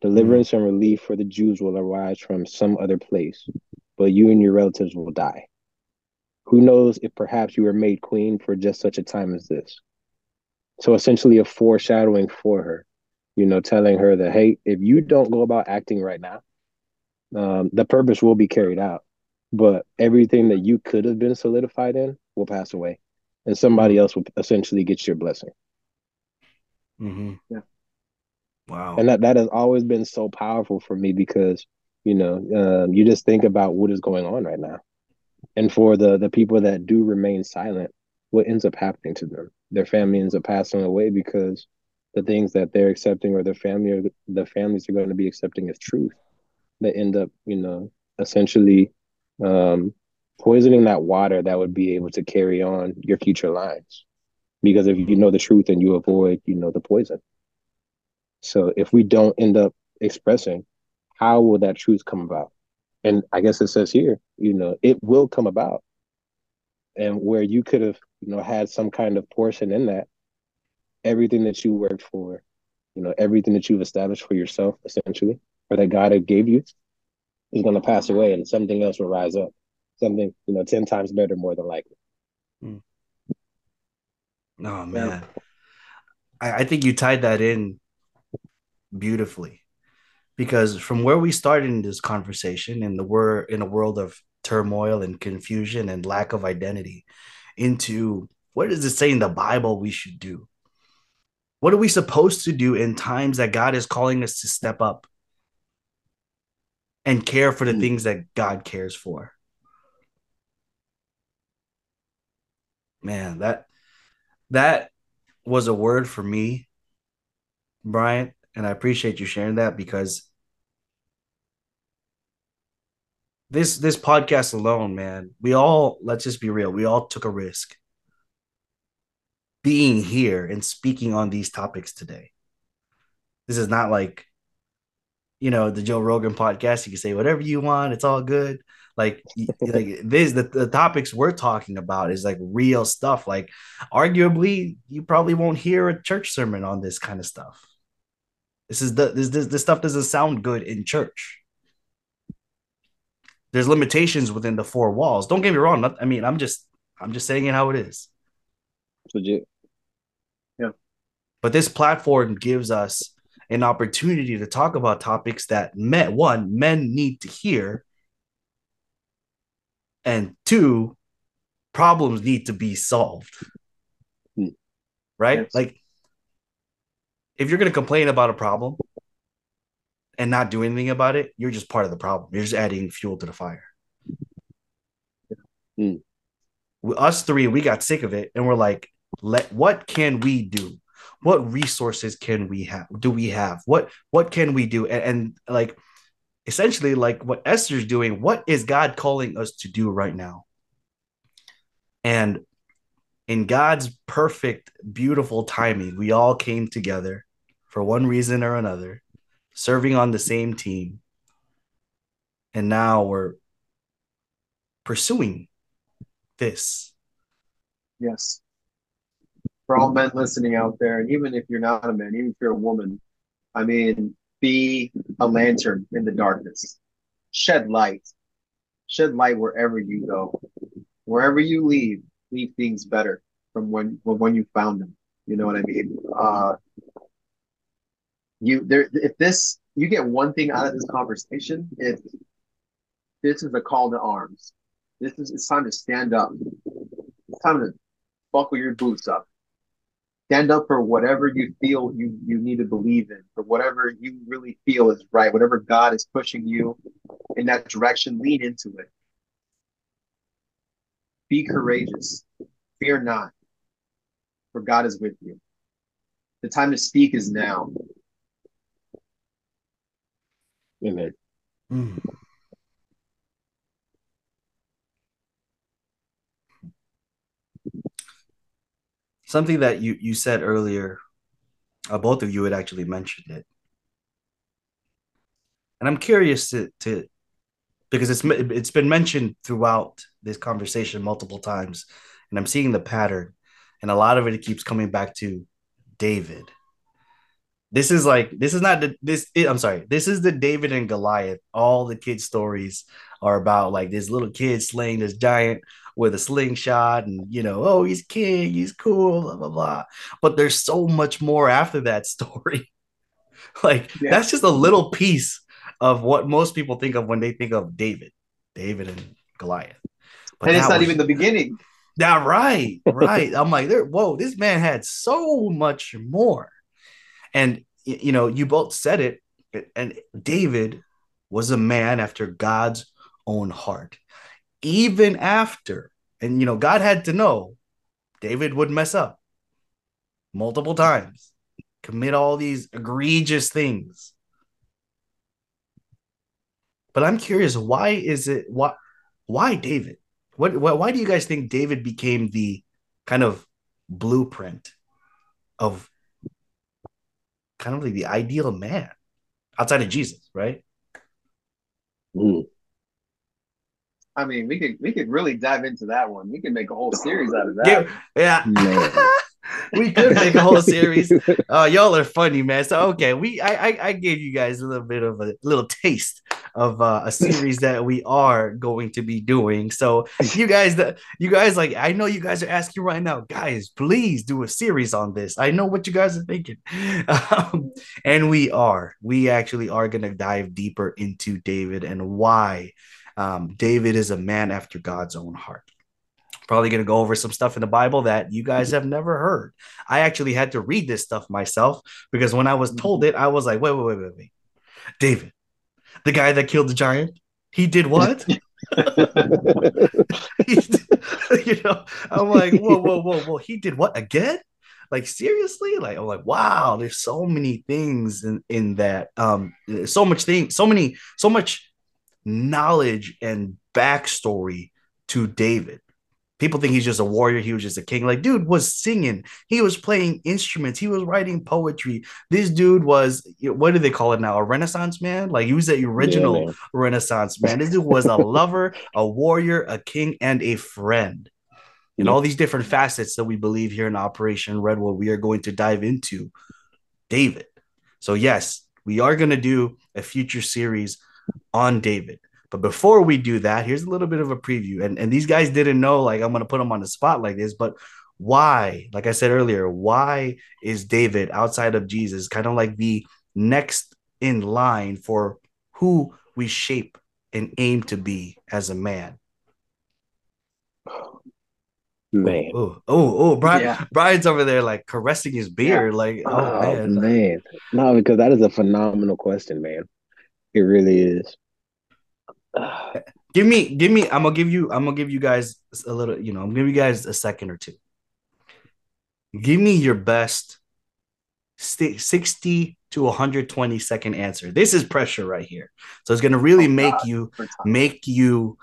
deliverance mm-hmm. and relief for the Jews will arise from some other place, but you and your relatives will die. Who knows if perhaps you were made queen for just such a time as this? So essentially a foreshadowing for her, you know, telling her that, hey, if you don't go about acting right now, um, the purpose will be carried out. But everything that you could have been solidified in will pass away. And somebody else will essentially get your blessing. Mm-hmm. Yeah. Wow. And that, that has always been so powerful for me because, you know, um, you just think about what is going on right now. And for the the people that do remain silent, what ends up happening to them? their family ends up passing away because the things that they're accepting or their family or the families are going to be accepting as truth. They end up you know essentially um, poisoning that water that would be able to carry on your future lines because if you know the truth and you avoid you know the poison. So if we don't end up expressing how will that truth come about? And i guess it says here you know it will come about and where you could have you know had some kind of portion in that everything that you worked for you know everything that you've established for yourself essentially or that god had gave you is going to pass away and something else will rise up something you know ten times better, more than likely. Oh man, yeah. I, I think you tied that in beautifully because from where we started in this conversation in the we're in a world of turmoil and confusion and lack of identity into what does it say in the bible we should do what are we supposed to do in times that god is calling us to step up and care for the mm. things that god cares for man that that was a word for me Brian and I appreciate you sharing that because this this podcast alone, man, we all let's just be real, we all took a risk being here and speaking on these topics today. This is not like you know the Joe Rogan podcast. You can say whatever you want; it's all good. Like, [laughs] like this, the, the topics we're talking about is like real stuff. Like, arguably, you probably won't hear a church sermon on this kind of stuff. This is the this this, this stuff doesn't sound good in church. There's limitations within the four walls. Don't get me wrong. Not, I mean, I'm just I'm just saying it how it is. Legit. Yeah. But this platform gives us an opportunity to talk about topics that men one men need to hear, and two problems need to be solved. Hmm. Right? Yes. Like if you're going to complain about a problem and not do anything about it, you're just part of the problem. You're just adding fuel to the fire. Mm. Us three, we got sick of it, and we're like, "Let what can we do? What resources can we have? Do we have? What what can we do?" And, and like, essentially, like what Esther's doing. What is God calling us to do right now? And in God's perfect, beautiful timing, we all came together for one reason or another, serving on the same team. And now we're pursuing this. Yes. For all men listening out there, and even if you're not a man, even if you're a woman, I mean, be a lantern in the darkness. Shed light. Shed light wherever you go. Wherever you leave, leave things better from when when you found them. You know what I mean? Uh, you there if this you get one thing out of this conversation, if this is a call to arms. This is it's time to stand up. It's time to buckle your boots up. Stand up for whatever you feel you you need to believe in, for whatever you really feel is right, whatever God is pushing you in that direction, lean into it. Be courageous. Fear not, for God is with you. The time to speak is now. Amen. Mm. Something that you you said earlier, uh, both of you had actually mentioned it, and I'm curious to to because it's it's been mentioned throughout this conversation multiple times, and I'm seeing the pattern, and a lot of it keeps coming back to David this is like this is not the this it, i'm sorry this is the david and goliath. All the kids stories are about like this little kid slaying this giant with a slingshot and you know oh he's king he's cool blah blah blah. But there's so much more after that [laughs] story. Like yeah. that's just a little piece of what most people think of when they think of david david and goliath. But and it's not was, even the beginning. Yeah right right. I'm like there whoa this man had so much more and you know, you both said it, and David was a man after God's own heart. Even after, and you know, God had to know David would mess up multiple times, commit all these egregious things. But I'm curious, why is it why why David? What, why do you guys think David became the kind of blueprint of kind of like the ideal man outside of Jesus, right? Mm. I mean, we could we could really dive into that one. We could make a whole series out of that. Yeah, yeah. [laughs] [laughs] we could make a whole [laughs] series. Uh, y'all are funny, man. So okay, we I, I, I gave you guys a little bit of a little taste of uh, a series that we are going to be doing. So you guys that you guys like I know you guys are asking right now, guys, please do a series on this. I know what you guys are thinking. Um, and we are. We actually are going to dive deeper into David and why um, David is a man after God's own heart. Probably going to go over some stuff in the Bible that you guys have never heard. I actually had to read this stuff myself because when I was told it, I was like, wait, wait, wait, wait, wait. David, the guy that killed the giant, he did what? [laughs] [laughs] [laughs] you know, I'm like, whoa, whoa, whoa, whoa. He did what again? Like seriously? Like I'm like, wow, there's so many things in, in that. Um, so much thing, so many, so much knowledge and backstory to David. People think he's just a warrior. He was just a king. Like, dude was singing. He was playing instruments. He was writing poetry. This dude was, what do they call it now? A Renaissance man? Like, he was the original yeah, Renaissance man. This dude was a [laughs] lover, a warrior, a king, and a friend. And all these different facets that we believe here in Operation Redwood, we are going to dive into David. So, yes, we are going to do a future series on David. But before we do that, here's a little bit of a preview. And, and these guys didn't know, like, I'm going to put them on the spot like this, but why, like I said earlier, why is David outside of Jesus kind of like the next in line for who we shape and aim to be as a man? Man. Oh, oh, oh, Brian, yeah. Brian's over there like caressing his beard. Yeah. Like, oh, oh man. man. No, because that is a phenomenal question, man. It really is. [sighs] give me, give me. I'm gonna give you. I'm gonna give you guys a little. You know, I'm gonna give you guys a second or two. Give me your best 60 to 120 second answer. This is pressure right here. So it's gonna really oh, make God. you make you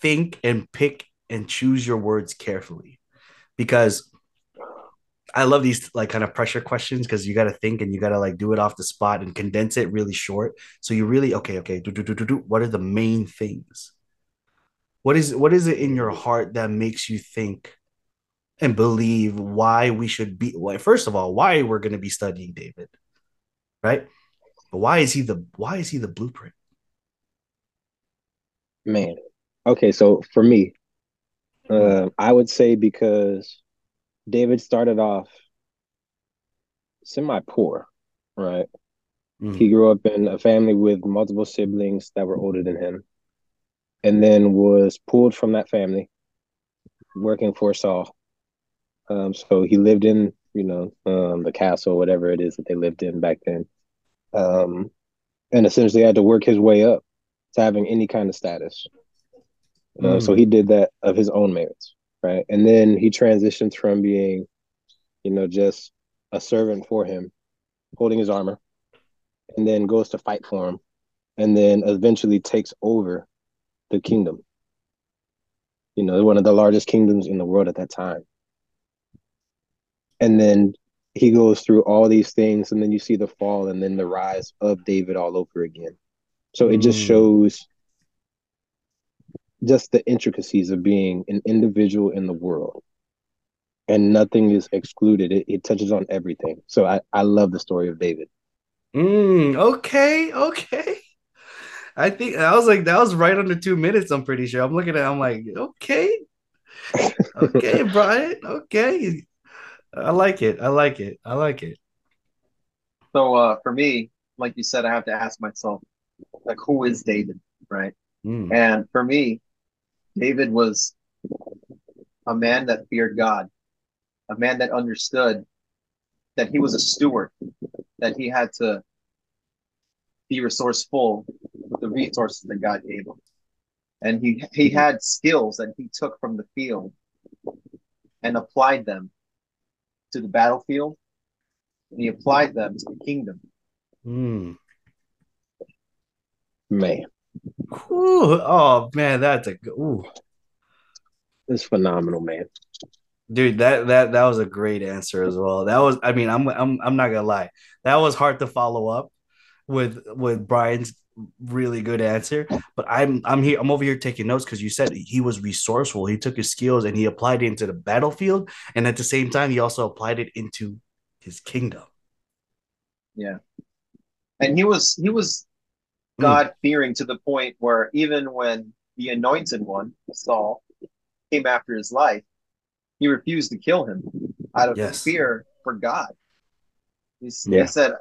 think and pick and choose your words carefully, because I love these like kind of pressure questions because you got to think and you got to like do it off the spot and condense it really short. So you really okay, okay, do, do, do, do, do. what are the main things? What is what is it in your heart that makes you think and believe why we should be? Well, first of all, why we're going to be studying David, right? But why is he the why is he the blueprint? Man, okay, so for me, uh, I would say because David started off semi poor, right? Mm-hmm. He grew up in a family with multiple siblings that were older than him, and then was pulled from that family, working for Saul. Um, so he lived in, you know, um, the castle, whatever it is that they lived in back then, um, and essentially had to work his way up to having any kind of status. Uh, mm. So he did that of his own merits right? And then he transitions from being, you know, just a servant for him, holding his armor, and then goes to fight for him, and then eventually takes over the kingdom. You know, one of the largest kingdoms in the world at that time. And then he goes through all these things, and then you see the fall and then the rise of David all over again. So it just mm. shows just the intricacies of being an individual in the world. And nothing is excluded. It, it touches on everything. So i i love the story of david. Mm, okay okay. I think i was like that was right under two minutes i'm pretty sure. I'm looking at it, i'm like okay. Okay [laughs] brian okay. I like it i like it i like it. So uh for me like you said i have to ask myself like who is david right? Mm. and for me David was a man that feared God, a man that understood that he was a steward, that he had to be resourceful with the resources that God gave him. And he, he had skills that he took from the field and applied them to the battlefield. And he applied them to the kingdom. Mm. Man. Ooh, oh man, that's a ooh. It's phenomenal, man. Dude, that that that was a great answer as well. That was, I mean, I'm I'm I'm not gonna lie, that was hard to follow up with with Brian's really good answer. But I'm I'm here. I'm over here taking notes because you said he was resourceful. He took his skills and he applied it into the battlefield, and at the same time, he also applied it into his kingdom. Yeah, and he was he was God fearing to the point where even when the anointed one Saul came after his life, he refused to kill him out of Yes. fear for God. He, Yeah. he said,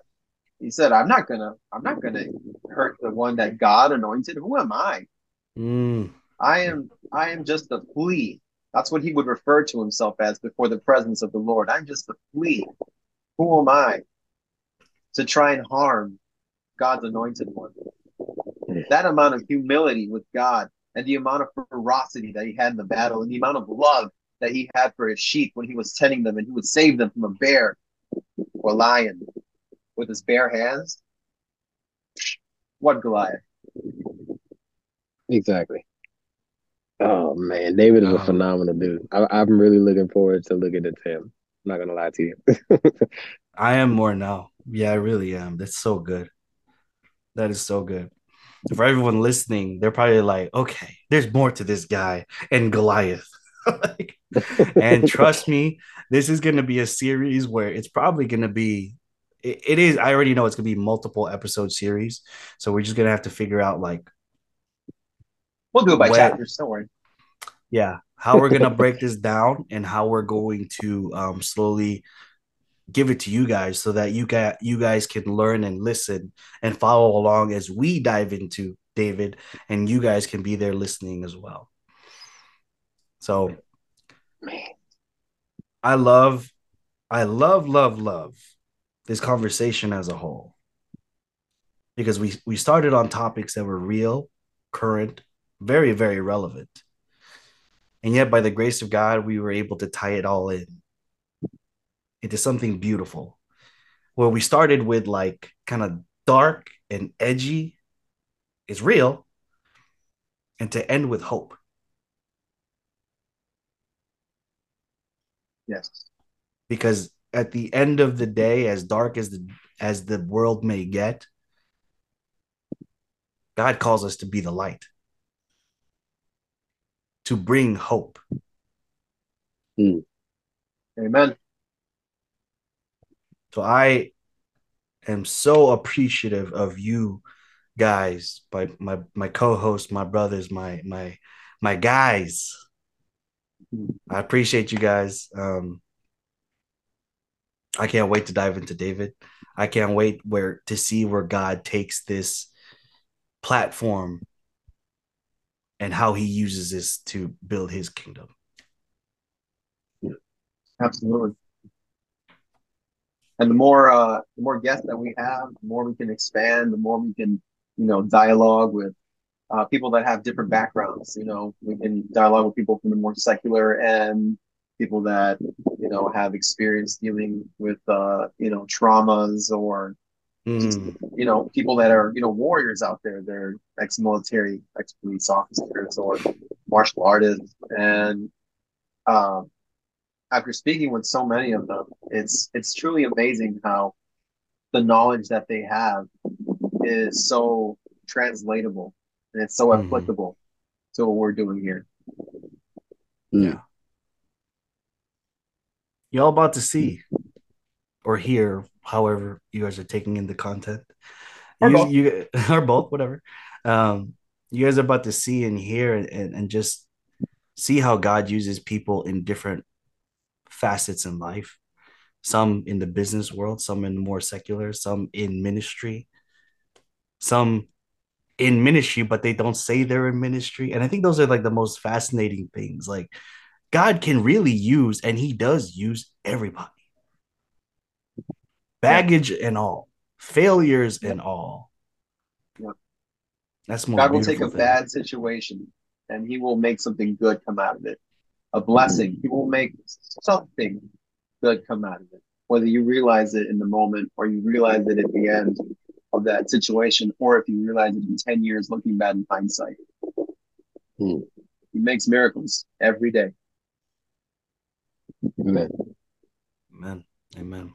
"He said, I'm not gonna, I'm not gonna hurt the one that God anointed. Who am I? Mm, I am, I am just a flea." That's what he would refer to himself as before the presence of the Lord. I'm just a flea. Who am I to try and harm God's anointed one? That amount of humility with God and the amount of ferocity that he had in the battle and the amount of love that he had for his sheep when he was tending them and he would save them from a bear or lion with his bare hands. What Goliath? Exactly. Oh man, David is a Um, phenomenal dude. I, I'm really looking forward to looking at him. I'm not gonna lie to you. [laughs] I am more now. Yeah, I really am. That's so good. That is so good. For everyone listening, they're probably like, okay, there's more to this guy and Goliath. [laughs] Like, and [laughs] trust me, this is going to be a series where it's probably going to be. It, it is. I already know it's going to be multiple episode series, so we're just going to have to figure out like, We'll do it by When- chapters. Don't worry. yeah, how we're going to break this down and how we're going to um, slowly give it to you guys so that you guys you guys can learn and listen and follow along as we dive into David, and you guys can be there listening as well. So Man, I love, I love, love, love this conversation as a whole because we we started on topics that were real, current, very very relevant, and yet by the grace of God we were able to tie it all in into something beautiful. Where we started with like kind of dark and edgy, is real, and to end with hope. Yes. because at the end of the day as dark as the as the world may get god calls us to be the light to bring hope hmm. Amen. So i am so appreciative of you guys my my my co-host my brothers my my my guys. I appreciate you guys. Um i can't wait to dive into david. I can't wait where to see where god takes this platform and how he uses this to build his kingdom. Yeah, Absolutely. And the more uh the more guests that we have, the more we can expand, the more we can, you know, dialogue with uh people that have different backgrounds. You know, we can dialogue with people from the more secular end, people that, you know, have experience dealing with uh, you know, traumas or Mm, you know, people that are, you know, warriors out there. They're ex-military, ex-police officers, or martial artists. And um, after speaking with so many of them, it's it's truly amazing how the knowledge that they have is so translatable and it's so Mhm. applicable to what we're doing here. yeah y'all about to see or hear however you guys are taking in the content Or you, both. you [laughs] or both whatever um you guys are about to see and hear and, and, and just see how god uses people in different facets in life. Some in the business world some in more secular some in ministry some in ministry but they don't say they're in ministry. And i think those are like the most fascinating things. Like god can really use and he does use everybody. Baggage and all failures and all. Yeah. that's more God will take a thing. bad situation and he will make something good come out of it. A blessing. He will make something good come out of it. Whether you realize it in the moment or you realize it at the end of that situation, or if you realize it in 10 years looking back in hindsight. Hmm. He makes miracles every day. man. Amen. Amen.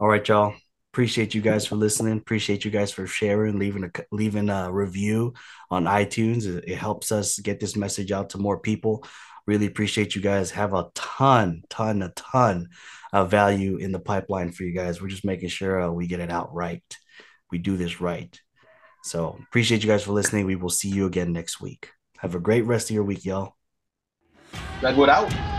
All right, y'all. Appreciate you guys for listening. Appreciate you guys for sharing, leaving a leaving a review on iTunes. It, it helps us get this message out to more people. Really appreciate you guys. Have a ton, ton, a ton of value in the pipeline for you guys. We're just making sure uh, we get it out right. We do this right. So appreciate you guys for listening. We will see you again next week. Have a great rest of your week, y'all. Redwood out.